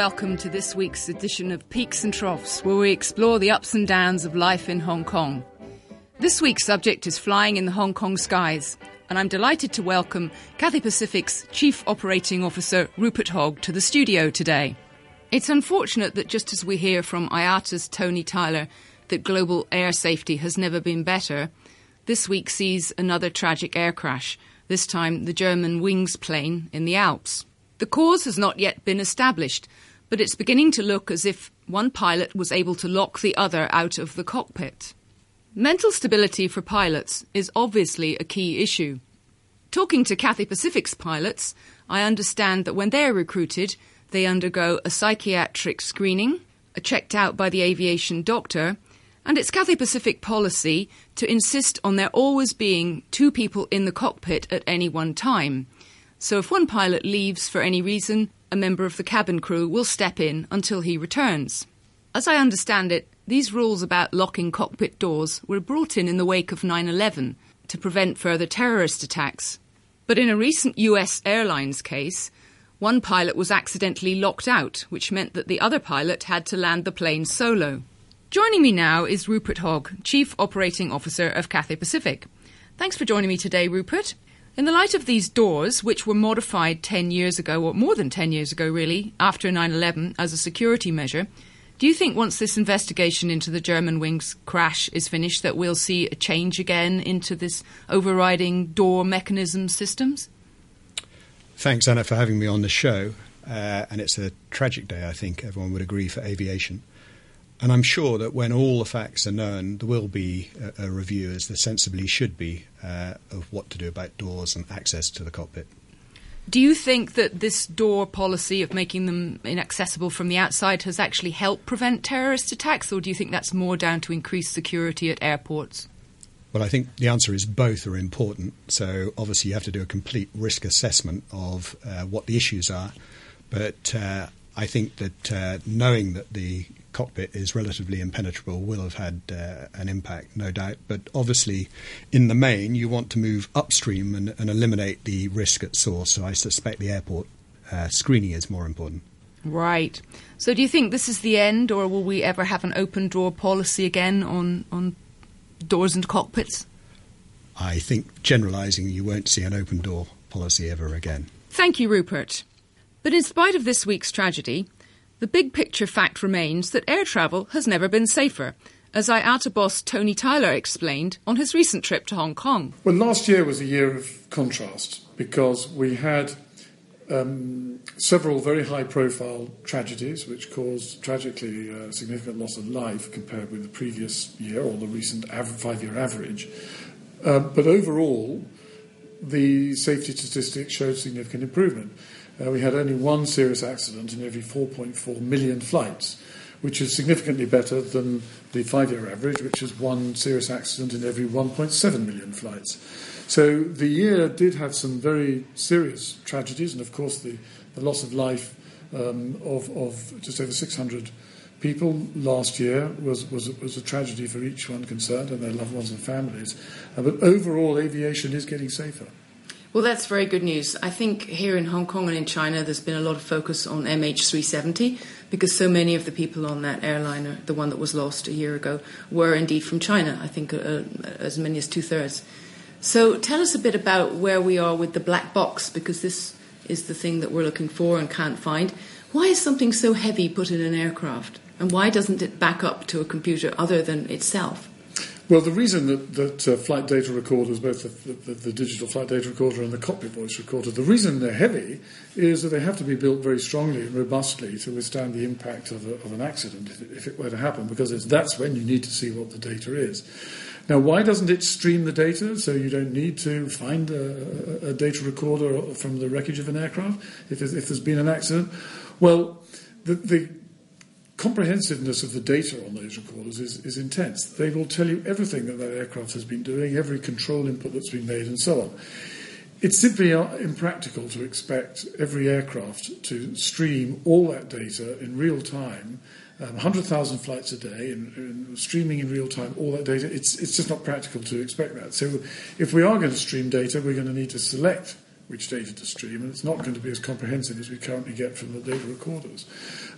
welcome to this week's edition of Peaks and Troughs, where we explore the ups and downs of life in Hong Kong. This week's subject is flying in the Hong Kong skies, and I'm delighted to welcome Cathay Pacific's Chief Operating Officer Rupert Hogg to the studio today. It's unfortunate that just as we hear from IATA's Tony Tyler that global air safety has never been better, this week sees another tragic air crash, this time the Germanwings plane in the Alps. The cause has not yet been established, but it's beginning to look as if one pilot was able to lock the other out of the cockpit. Mental stability for pilots is obviously a key issue. Talking to Cathay Pacific's pilots, I understand that when they're recruited, they undergo a psychiatric screening, are checked out by the aviation doctor, and it's Cathay Pacific policy to insist on there always being two people in the cockpit at any one time. So if one pilot leaves for any reason, a member of the cabin crew will step in until he returns. As I understand it, these rules about locking cockpit doors were brought in in the wake of 9 11 to prevent further terrorist attacks. But in a recent US Airlines case, one pilot was accidentally locked out, which meant that the other pilot had to land the plane solo. Joining me now is Rupert Hogg, Chief Operating Officer of Cathay Pacific. Thanks for joining me today, Rupert. In the light of these doors, which were modified 10 years ago, or more than 10 years ago, really, after 9 11 as a security measure, do you think once this investigation into the Germanwings crash is finished, that we'll see a change again into this overriding door mechanism systems? Thanks, Anna, for having me on the show. Uh, and it's a tragic day, I think everyone would agree, for aviation. And I'm sure that when all the facts are known, there will be a, a review, as there sensibly should be, uh, of what to do about doors and access to the cockpit. Do you think that this door policy of making them inaccessible from the outside has actually helped prevent terrorist attacks, or do you think that's more down to increased security at airports? Well, I think the answer is both are important. So, obviously, you have to do a complete risk assessment of uh, what the issues are. But uh, I think that uh, knowing that the cockpit is relatively impenetrable will have had uh, an impact, no doubt. But obviously, in the main, you want to move upstream and, and eliminate the risk at source. So I suspect the airport uh, screening is more important. Right. So do you think this is the end, or will we ever have an open door policy again on, on doors and cockpits? I think generalising, you won't see an open door policy ever again. Thank you, Rupert. But in spite of this week's tragedy, the big picture fact remains that air travel has never been safer, as IATA boss Tony Tyler explained on his recent trip to Hong Kong. Well, last year was a year of contrast because we had um, several very high profile tragedies which caused tragically uh, significant loss of life compared with the previous year or the recent av- five year average. Uh, but overall, the safety statistics showed significant improvement. Uh, we had only one serious accident in every 4.4 million flights, which is significantly better than the five year average, which is one serious accident in every 1.7 million flights. So the year did have some very serious tragedies, and of course, the, the loss of life um, of, of just over 600 people last year was, was, was a tragedy for each one concerned and their loved ones and families. Uh, but overall, aviation is getting safer. Well, that's very good news. I think here in Hong Kong and in China, there's been a lot of focus on MH370 because so many of the people on that airliner, the one that was lost a year ago, were indeed from China. I think uh, as many as two thirds. So tell us a bit about where we are with the black box because this is the thing that we're looking for and can't find. Why is something so heavy put in an aircraft? And why doesn't it back up to a computer other than itself? Well, the reason that, that uh, flight data recorders, both the, the, the, digital flight data recorder and the cockpit voice recorder, the reason they're heavy is that they have to be built very strongly and robustly to withstand the impact of, a, of an accident if it, were to happen, because that's when you need to see what the data is. Now, why doesn't it stream the data so you don't need to find a, a data recorder from the wreckage of an aircraft if there's, if there's been an accident? Well, the, the comprehensiveness of the data on those recorders is, is intense. They will tell you everything that that aircraft has been doing, every control input that's been made, and so on. It's simply impractical to expect every aircraft to stream all that data in real time, um, 100,000 flights a day, and, streaming in real time all that data. It's, it's just not practical to expect that. So, if we are going to stream data, we're going to need to select which data to stream, and it's not going to be as comprehensive as we currently get from the data recorders.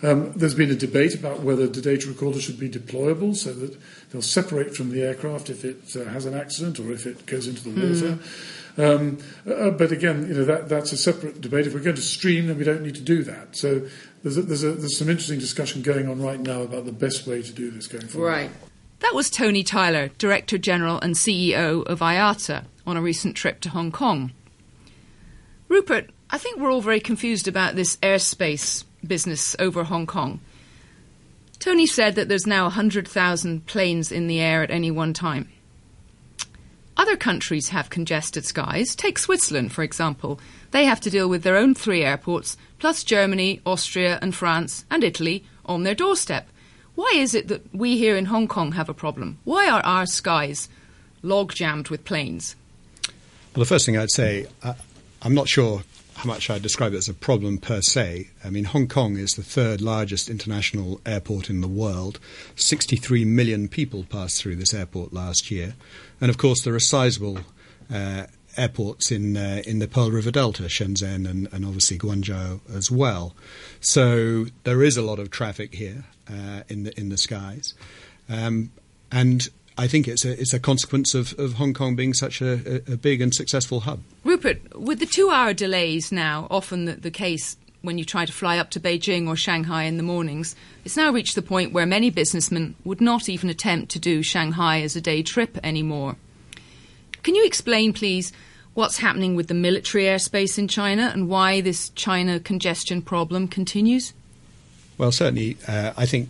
Um, there's been a debate about whether the data recorders should be deployable so that they'll separate from the aircraft if it uh, has an accident or if it goes into the water. Mm. Um, uh, but again, you know that, that's a separate debate. If we're going to stream, then we don't need to do that. So there's, a, there's, a, there's some interesting discussion going on right now about the best way to do this going forward. Right. That was Tony Tyler, Director General and CEO of IATA, on a recent trip to Hong Kong. Rupert, I think we're all very confused about this airspace business over Hong Kong. Tony said that there's now 100,000 planes in the air at any one time. Other countries have congested skies. Take Switzerland, for example. They have to deal with their own three airports, plus Germany, Austria, and France, and Italy on their doorstep. Why is it that we here in Hong Kong have a problem? Why are our skies log jammed with planes? Well, the first thing I'd say, uh, I'm not sure how much I describe it as a problem per se. I mean, Hong Kong is the third largest international airport in the world. 63 million people passed through this airport last year. And of course, there are sizable uh, airports in uh, in the Pearl River Delta, Shenzhen and, and, obviously Guangzhou as well. So there is a lot of traffic here uh, in the in the skies, um, and I think it's a it's a consequence of, of Hong Kong being such a, a, big and successful hub. Rupert, with the two hour delays now often the, the case when you try to fly up to Beijing or Shanghai in the mornings, it's now reached the point where many businessmen would not even attempt to do Shanghai as a day trip anymore. Can you explain, please, what's happening with the military airspace in China and why this China congestion problem continues? Well, certainly, uh, I think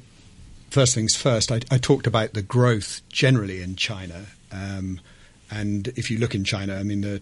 first things first, I, I, talked about the growth generally in China. Um, and if you look in China, I mean, the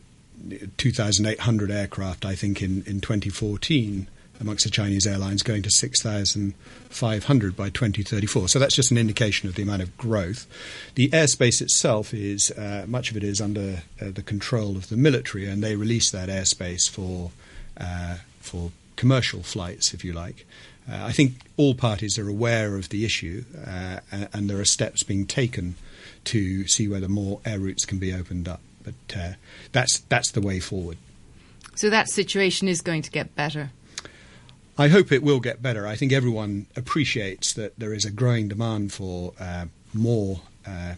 2,800 aircraft, I think, in, in 2014 amongst the Chinese airlines, going to 6,500 by 2034. So that's just an indication of the amount of growth. The airspace itself is, uh, much of it is under uh, the control of the military, and they release that airspace for, uh, for commercial flights, if you like. Uh, I think all parties are aware of the issue, uh, and, and, there are steps being taken to see whether more air routes can be opened up. But uh, that's that's the way forward. So that situation is going to get better. I hope it will get better. I think everyone appreciates that there is a growing demand for uh, more uh,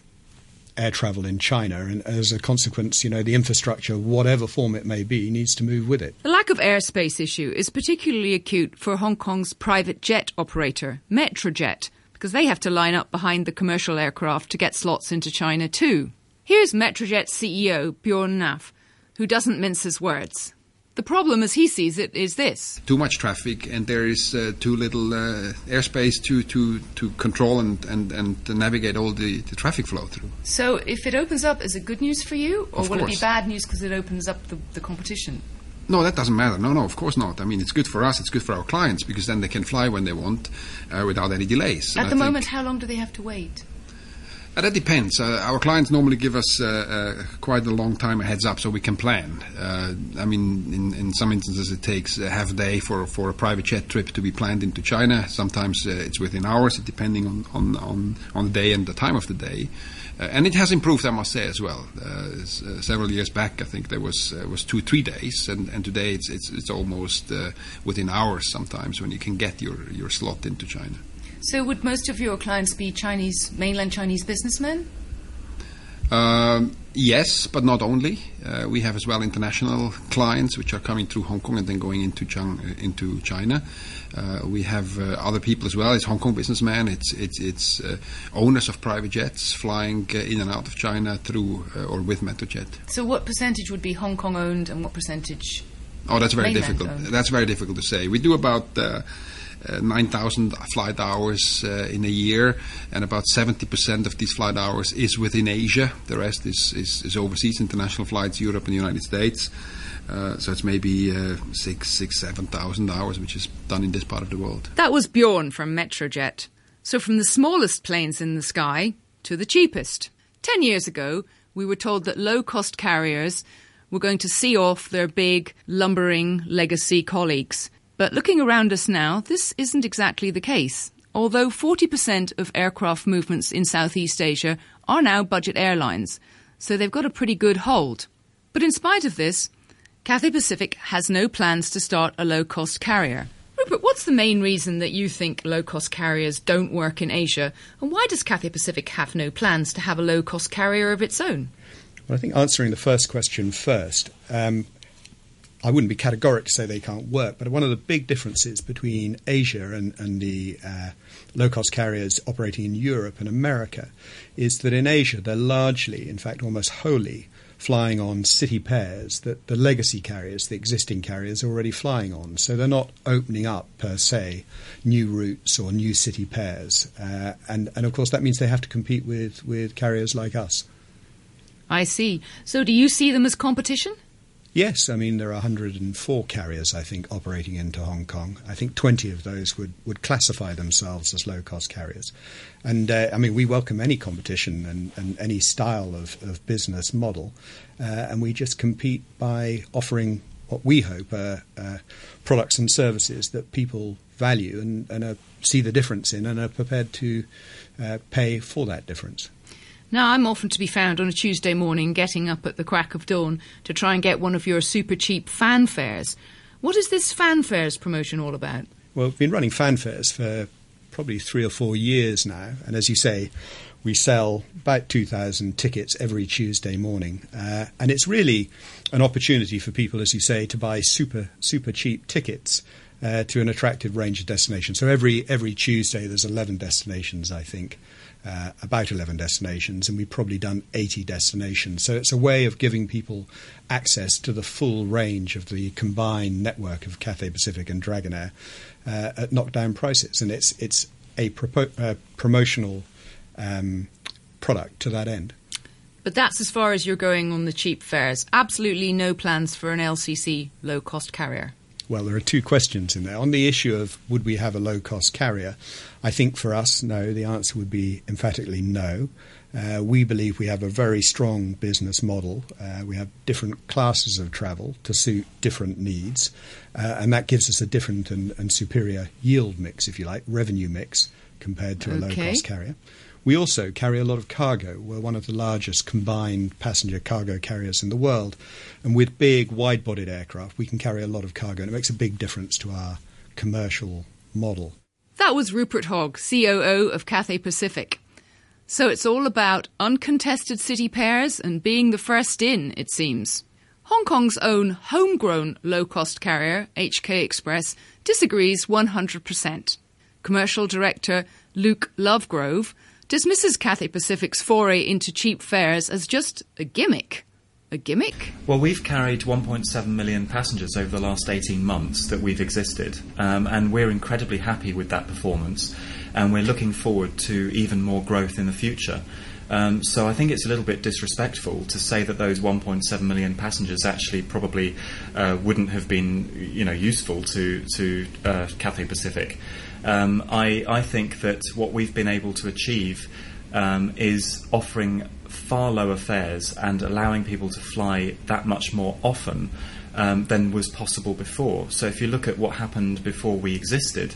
air travel in China, and as a consequence, you know, the infrastructure, whatever form it may be, needs to move with it. The lack of airspace issue is particularly acute for Hong Kong's private jet operator, Metrojet, because they have to line up behind the commercial aircraft to get slots into China too. Here's Metrojet CEO Bjorn Näf, who doesn't mince his words. The problem, as he sees it, is this: too much traffic, and there is uh, too little uh, airspace to, to, to control and, and, and to navigate all the, the traffic flow through. So, if it opens up, is it good news for you, or will it be bad news because it opens up the, the competition? No, that doesn't matter. No, no, of course not. I mean, it's good for us. It's good for our clients because then they can fly when they want uh, without any delays. At and the moment, how long do they have to wait? Uh, that depends. Uh, our clients normally give us uh, uh, quite a long time a heads up so we can plan. Uh, I mean, in, in, some instances, it takes a half a day for, for a private jet trip to be planned into China. Sometimes uh, it's within hours, depending on, on, on, on, the day and the time of the day. and it has improved, I must say, as well. several years back, I think there was was two three days, and, and today it's it's, it's almost within hours sometimes when you can get your, your slot into China. So, would most of your clients be Chinese, mainland Chinese businessmen? Um, yes, but not only. Uh, we have as well international clients which are coming through Hong Kong and then going into, Chang, uh, into China. Uh, we have uh, other people as well. It's Hong Kong businessmen. It's it's it's uh, owners of private jets flying uh, in and out of China through or with Metrojet. So, what percentage would be Hong Kong owned, and what percentage? Oh, that's very difficult. Owned? That's very difficult to say. We do about uh, 9,000 flight hours uh, in a year, and about 70% of these flight hours is within Asia. The rest is, is, is overseas, international flights, Europe and the United States. Uh, so it's maybe uh, six, six, seven thousand hours, which is done in this part of the world. That was Bjorn from Metrojet. So from the smallest planes in the sky to the cheapest. Ten years ago, we were told that low-cost carriers were going to see off their big, lumbering legacy colleagues. But looking around us now, this isn't exactly the case. Although 40% of aircraft movements in Southeast Asia are now budget airlines, so they've got a pretty good hold. But in spite of this, Cathay Pacific has no plans to start a low cost carrier. Rupert, what's the main reason that you think low cost carriers don't work in Asia? And why does Cathay Pacific have no plans to have a low cost carrier of its own? Well, I think answering the first question first, um, I wouldn't be categoric to say they can't work, but one of the big differences between Asia and, and the uh, low cost carriers operating in Europe and America is that in Asia they're largely, in fact almost wholly, flying on city pairs that the legacy carriers, the existing carriers, are already flying on. So they're not opening up per se new routes or new city pairs. Uh, and, and of course that means they have to compete with, with carriers like us. I see. So do you see them as competition? Yes, I mean, there are 104 carriers, I think, operating into Hong Kong. I think 20 of those would, would classify themselves as low cost carriers. And uh, I mean, we welcome any competition and, and any style of, of business model. Uh, and we just compete by offering what we hope are uh, products and services that people value and, and see the difference in and are prepared to uh, pay for that difference. Now, I'm often to be found on a Tuesday morning getting up at the crack of dawn to try and get one of your super cheap fanfares. What is this fanfares promotion all about? Well, we've been running fanfares for probably three or four years now, and as you say, we sell about 2,000 tickets every Tuesday morning. Uh, and it's really an opportunity for people, as you say, to buy super, super cheap tickets uh, to an attractive range of destinations. So every, every Tuesday there's 11 destinations, I think uh, about 11 destinations, and we've probably done 80 destinations. So it's a way of giving people access to the full range of the combined network of Cathay Pacific and Dragonair uh, at knockdown prices, and it's it's a propo- uh, promotional um, product to that end. But that's as far as you're going on the cheap fares. Absolutely no plans for an LCC low cost carrier. Well, there are two questions in there. On the issue of would we have a low cost carrier, I think for us, no. The answer would be emphatically no. Uh, we believe we have a very strong business model. Uh, we have different classes of travel to suit different needs, uh, and that gives us a different and, and, superior yield mix, if you like, revenue mix compared to a okay. low cost carrier. We also carry a lot of cargo. We're one of the largest combined passenger cargo carriers in the world. And with big, wide bodied aircraft, we can carry a lot of cargo, and it makes a big difference to our commercial model. That was Rupert Hogg, COO of Cathay Pacific. So it's all about uncontested city pairs and being the first in, it seems. Hong Kong's own homegrown low cost carrier, HK Express, disagrees 100%. Commercial director Luke Lovegrove dismisses Cathay Pacific's foray into cheap fares as just a gimmick. A gimmick? Well, we've carried 1.7 million passengers over the last 18 months that we've existed, um, and we're incredibly happy with that performance, and we're looking forward to even more growth in the future. Um, so I think it's a little bit disrespectful to say that those 1.7 million passengers actually probably uh, wouldn't have been, you know, useful to to uh, Cathay Pacific. Um, I, I, think that what we've been able to achieve um, is offering far lower fares and allowing people to fly that much more often um, than was possible before. So if you look at what happened before we existed,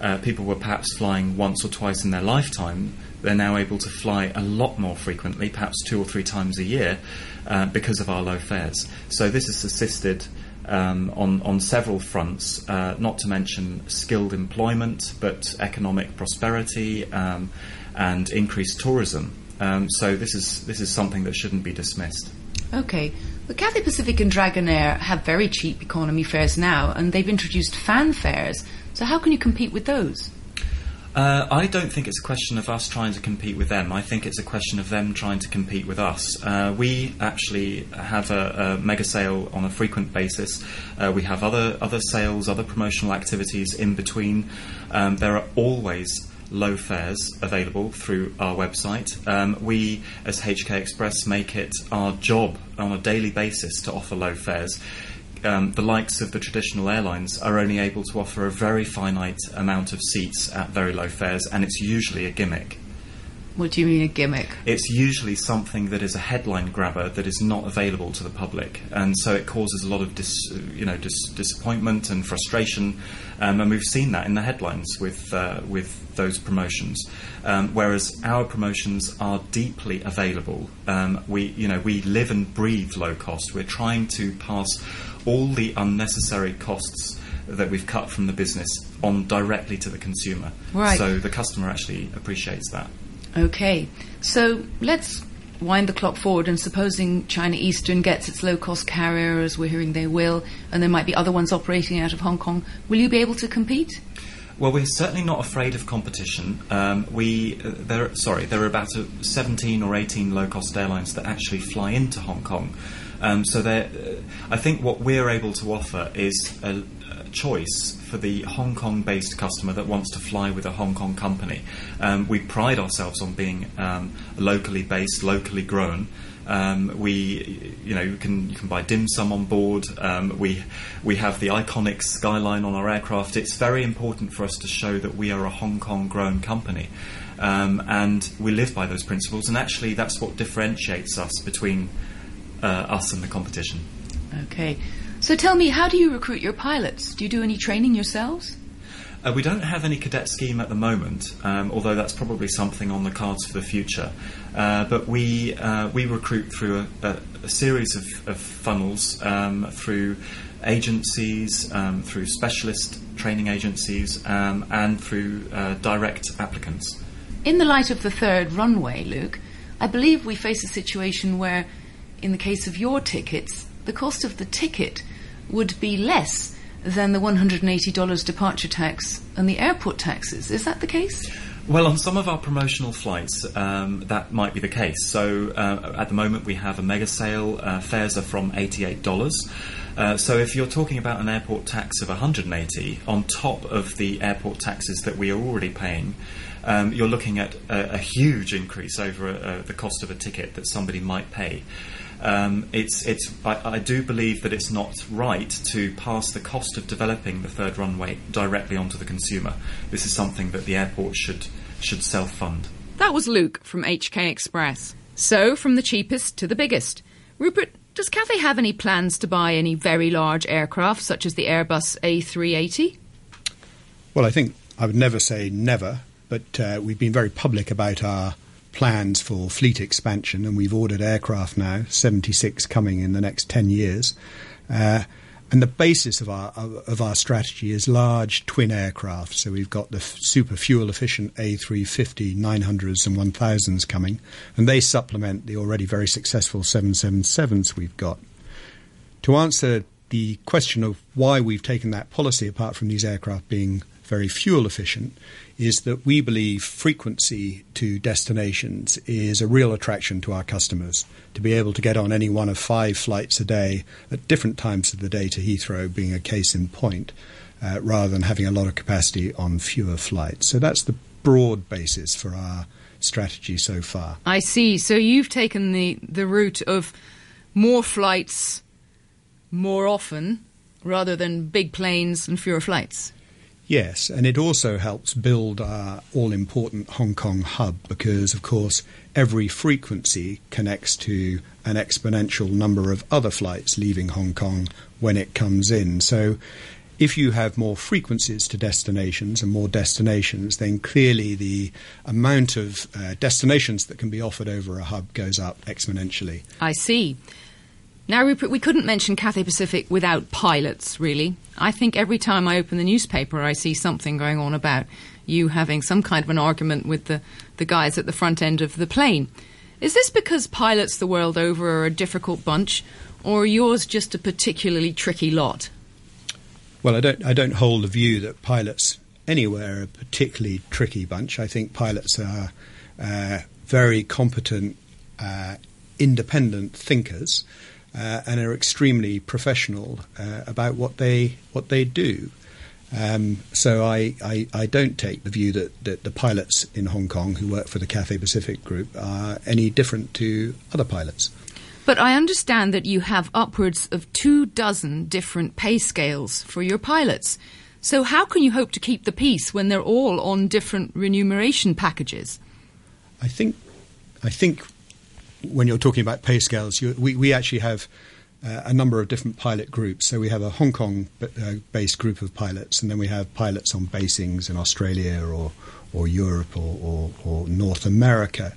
uh, people were perhaps flying once or twice in their lifetime. They're now able to fly a lot more frequently, perhaps two or three times a year, uh, because of our low fares. So this has assisted um, on, on several fronts, uh, not to mention skilled employment, but economic prosperity um, and increased tourism. Um, so this is, this is something that shouldn't be dismissed. Okay. The Cathay Pacific and Dragonair have very cheap economy fares now, and they've introduced fan fares. So how can you compete with those? Uh, I don't think it's a question of us trying to compete with them. I think it's a question of them trying to compete with us. Uh, we actually have a, a, mega sale on a frequent basis. Uh, we have other other sales, other promotional activities in between. Um, there are always low fares available through our website. Um, we, as HK Express, make it our job on a daily basis to offer low fares um, the likes of the traditional airlines are only able to offer a very finite amount of seats at very low fares, and it's usually a gimmick. What do you mean a gimmick? It's usually something that is a headline grabber that is not available to the public, and so it causes a lot of dis, you know dis, disappointment and frustration. Um, and we've seen that in the headlines with uh, with those promotions. Um, whereas our promotions are deeply available. Um, we you know we live and breathe low cost. We're trying to pass all the unnecessary costs that we've cut from the business on directly to the consumer. Right. So the customer actually appreciates that. Okay, so let's wind the clock forward and supposing China Eastern gets its low cost carrier, as we're hearing they will, and there might be other ones operating out of Hong Kong, will you be able to compete? Well, we're certainly not afraid of competition. Um, we, uh, there, sorry, there are about uh, 17 or 18 low-cost airlines that actually fly into Hong Kong. Um, so, uh, I think what we're able to offer is a, a choice for the Hong Kong-based customer that wants to fly with a Hong Kong company. Um, we pride ourselves on being um, locally based, locally grown. Um, we, you know, you can you can buy dim sum on board. Um, we we have the iconic skyline on our aircraft. It's very important for us to show that we are a Hong Kong grown company, um, and we live by those principles. And actually, that's what differentiates us between uh, us and the competition. Okay. So tell me, how do you recruit your pilots? Do you do any training yourselves? Uh, we don't have any cadet scheme at the moment, um, although that's probably something on the cards for the future. Uh, but we uh, we recruit through a, a, a series of, of funnels um, through agencies, um, through specialist training agencies, um, and through uh, direct applicants. In the light of the third runway, Luke, I believe we face a situation where, in the case of your tickets, the cost of the ticket would be less than the $180 departure tax and the airport taxes. Is that the case? Well, on some of our promotional flights, um, that might be the case. So uh, at the moment, we have a mega sale. Uh, fares are from $88. Uh, so if you're talking about an airport tax of 180 on top of the airport taxes that we are already paying, um, you're looking at a, a huge increase over uh, the cost of a ticket that somebody might pay. Um, it's, it's, I, I, do believe that it's not right to pass the cost of developing the third runway directly onto the consumer. This is something that the airport should, should self fund. That was Luke from HK Express. So, from the cheapest to the biggest. Rupert, does Cathay have any plans to buy any very large aircraft, such as the Airbus A380? Well, I think I would never say never, but uh, we've been very public about our plans for fleet expansion, and we've ordered aircraft now, 76 coming in the next 10 years. Uh, and the basis of our of our strategy is large twin aircraft. So we've got the super fuel efficient A350 900s and 1000s coming, and they supplement the already very successful 777s we've got. To answer the question of why we've taken that policy, apart from these aircraft being very fuel efficient, is that we believe frequency to destinations is a real attraction to our customers. To be able to get on any one of five flights a day at different times of the day to Heathrow being a case in point, uh, rather than having a lot of capacity on fewer flights. So that's the broad basis for our strategy so far. I see. So you've taken the, the route of more flights more often rather than big planes and fewer flights. Yes, and it also helps build our all important Hong Kong hub because, of course, every frequency connects to an exponential number of other flights leaving Hong Kong when it comes in. So, if you have more frequencies to destinations and more destinations, then clearly the amount of uh, destinations that can be offered over a hub goes up exponentially. I see. Now, Rupert, we couldn't mention Cathay Pacific without pilots, really. I think every time I open the newspaper, I see something going on about you having some kind of an argument with the, the guys at the front end of the plane. Is this because pilots the world over are a difficult bunch, or are yours just a particularly tricky lot? Well, I don't, I don't hold the view that pilots anywhere are a particularly tricky bunch. I think pilots are uh, very competent, uh, independent thinkers uh, and are extremely professional uh, about what they what they do. Um, so I, I, I, don't take the view that, that the pilots in Hong Kong who work for the Cathay Pacific Group are any different to other pilots. But I understand that you have upwards of two dozen different pay scales for your pilots. So how can you hope to keep the peace when they're all on different remuneration packages? I think, I think when you're talking about pay scales, you, we, we actually have uh, a number of different pilot groups. So we have a Hong Kong uh, based group of pilots, and then we have pilots on basings in Australia or, or Europe or, or, or North America.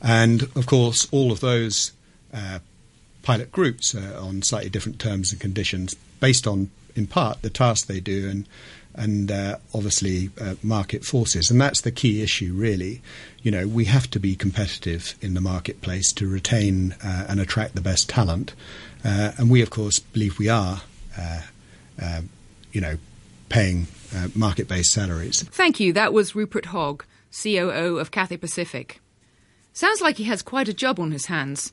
And of course, all of those uh, pilot groups on slightly different terms and conditions based on, in part, the task they do and and uh, obviously uh, market forces. And that's the key issue, really. You know, we have to be competitive in the marketplace to retain uh, and attract the best talent. Uh, and we, of course, believe we are, uh, uh, you know, paying market based salaries. Thank you. That was Rupert Hogg, COO of Cathay Pacific. Sounds like he has quite a job on his hands,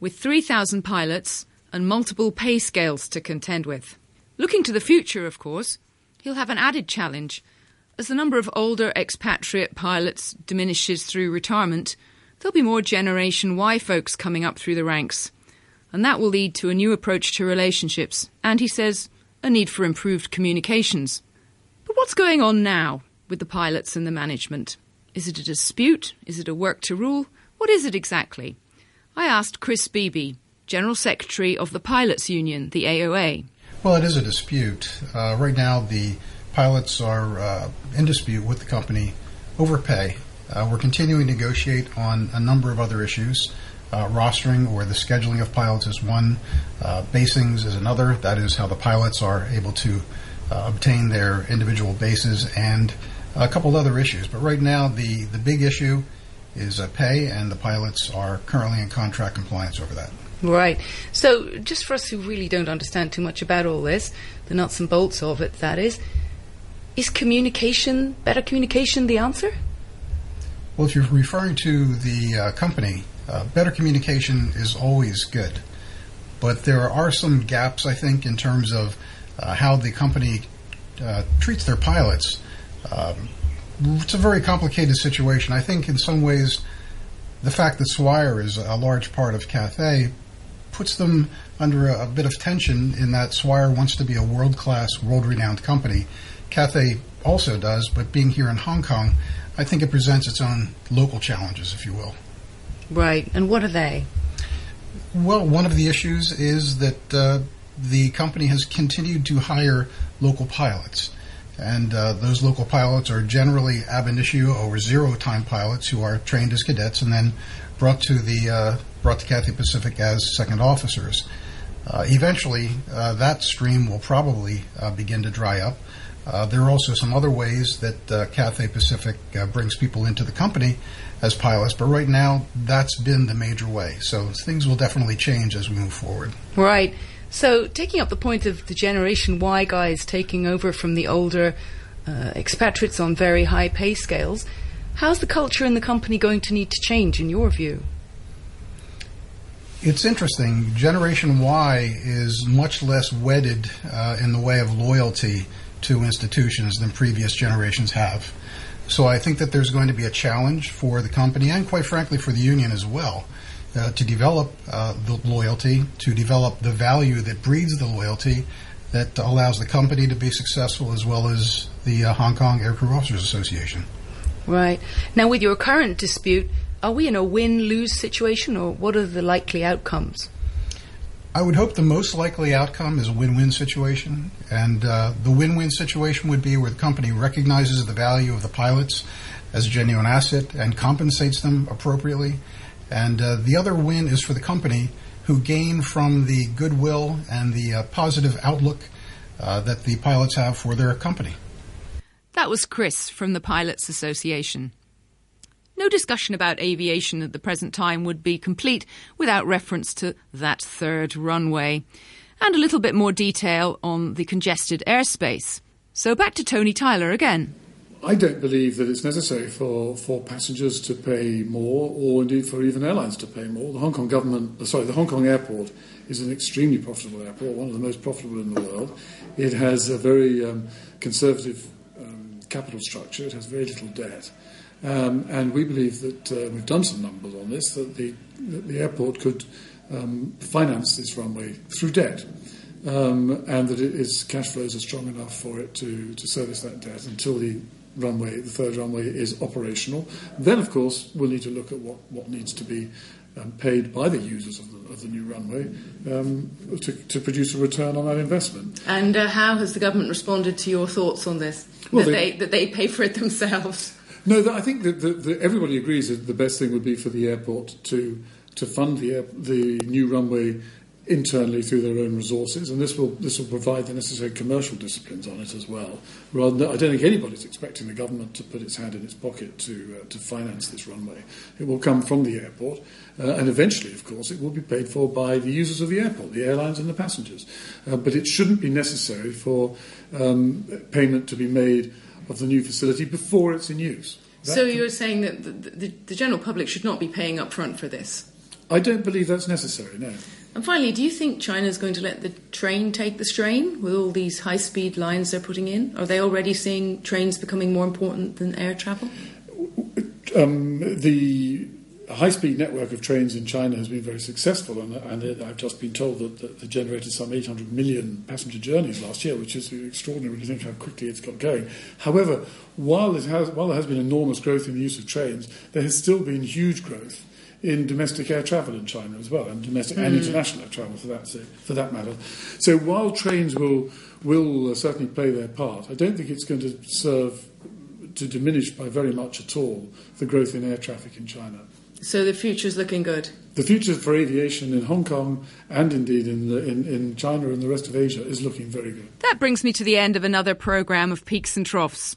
with 3,000 pilots and multiple pay scales to contend with. Looking to the future, of course, he'll have an added challenge. As the number of older expatriate pilots diminishes through retirement, there'll be more Generation Y folks coming up through the ranks. And that will lead to a new approach to relationships, and he says, a need for improved communications. But what's going on now with the pilots and the management? Is it a dispute? Is it a work to rule? What is it exactly? I asked Chris Beebe, General Secretary of the Pilots Union, the AOA. Well, it is a dispute. Uh, right now, the pilots are uh, in dispute with the company over pay. Uh, we're continuing to negotiate on a number of other issues. Uh, rostering or the scheduling of pilots is one, uh, basings is another. That is how the pilots are able to uh, obtain their individual bases and a couple other issues. But right now, the, the big issue is pay, and the pilots are currently in contract compliance over that. Right. So, just for us who really don't understand too much about all this, the nuts and bolts of it, that is, is communication, better communication, the answer? Well, if you're referring to the uh, company, uh, better communication is always good. But there are some gaps, I think, in terms of uh, how the company uh, treats their pilots. Um, it's a very complicated situation. I think in some ways, the fact that Swire is a large part of Cathay puts them under a, a bit of tension in that Swire wants to be a world class, world renowned company. Cathay also does, but being here in Hong Kong, I think it presents its own local challenges, if you will. Right. And what are they? Well, one of the issues is that uh, the company has continued to hire local pilots. And uh, those local pilots are generally ab initio or zero time pilots who are trained as cadets and then brought to the uh, brought to Cathay Pacific as second officers. Uh, eventually, uh, that stream will probably uh, begin to dry up. Uh, there are also some other ways that uh, Cathay Pacific brings people into the company as pilots, but right now that's been the major way. So things will definitely change as we move forward. Right. So, taking up the point of the Generation Y guys taking over from the older expatriates on very high pay scales, how's the culture in the company going to need to change, in your view? It's interesting. Generation Y is much less wedded uh, in the way of loyalty to institutions than previous generations have. So I think that there's going to be a challenge for the company and, quite frankly, for the union as well uh, to develop uh, the loyalty, to develop the value that breeds the loyalty that allows the company to be successful as well as the uh, Hong Kong Aircrew Officers Association. Right. Now, with your current dispute, are we in a win lose situation or what are the likely outcomes? I would hope the most likely outcome is a win win situation. And uh, the win win situation would be where the company recognizes the value of the pilots as a genuine asset and compensates them appropriately. And uh, the other win is for the company who gain from the goodwill and the uh, positive outlook uh, that the pilots have for their company. That was Chris from the Pilots Association. No discussion about aviation at the present time would be complete without reference to that third runway. And a little bit more detail on the congested airspace. So back to Tony Tyler again. I don't believe that it's necessary for, for passengers to pay more, or indeed for even airlines to pay more. The Hong Kong government, uh, sorry, the Hong Kong airport is an extremely profitable airport, one of the most profitable in the world. It has a very um, conservative capital structure. It has very little debt. Um, and we believe that uh, we've done some numbers on this, that the, that the airport could um, finance this runway through debt. Um, and that its cash flows are strong enough for it to, to service that debt until the runway, the third runway, is operational. Then, of course, we'll need to look at what, what needs to be um, paid by the users of the, of the new runway um, to, to, produce a return on that investment. And uh, how has the government responded to your thoughts on this? Well, that, they- they, that they pay for it themselves? No, I think that, that, that everybody agrees that the best thing would be for the airport to to fund the the new runway internally through their own resources, and this will this will provide the necessary commercial disciplines on it as well. Rather, than, I don't think anybody's expecting the government to put its hand in its pocket to uh, to finance this runway. It will come from the airport, uh, and eventually, of course, it will be paid for by the users of the airport, the airlines and the passengers. Uh, but it shouldn't be necessary for um, payment to be made of the new facility before it's in use. That so you're saying that the, the, the general public should not be paying up front for this? I don't believe that's necessary, no. And finally, do you think China's going to let the train take the strain with all these high speed lines they're putting in? Are they already seeing trains becoming more important than air travel? Um, the high speed network of trains in China has been very successful, and, and I've just been told that, that they generated some 800 million passenger journeys last year, which is extraordinary when you think how quickly it's got going. However, while, has, while there has been enormous growth in the use of trains, there has still been huge growth in domestic air travel in China as well, and domestic and international air travel for that for that matter. So while trains will will uh, certainly play their part, I don't think it's going to serve to diminish by very much at all the growth in air traffic in China. So the future is looking good. The future for aviation in Hong Kong and indeed in, the, in, in China and the rest of Asia is looking very good. That brings me to the end of another programme of Peaks and Troughs.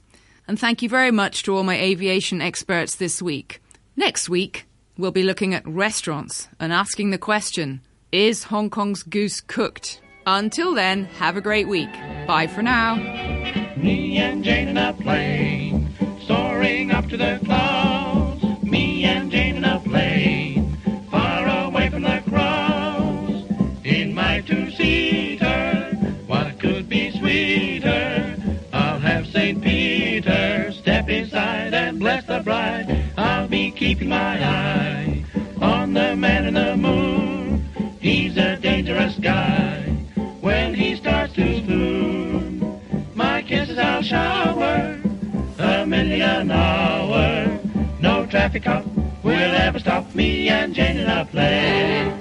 And thank you very much to all my aviation experts this week. Next week, we'll be looking at restaurants and asking the question Is Hong Kong's goose cooked? Until then, have a great week. Bye for now. Me and Jane in a plane, soaring up to the clouds. Me and Jane in a plane, far away from the crowds. In my two-seater, what could be sweeter? I'll have St. Peter step inside and bless the bride. Be keeping my eye on the man in the moon. He's a dangerous guy when he starts to spoon. My kisses I'll shower a million hour. No traffic cop will ever stop me and Jane in a play.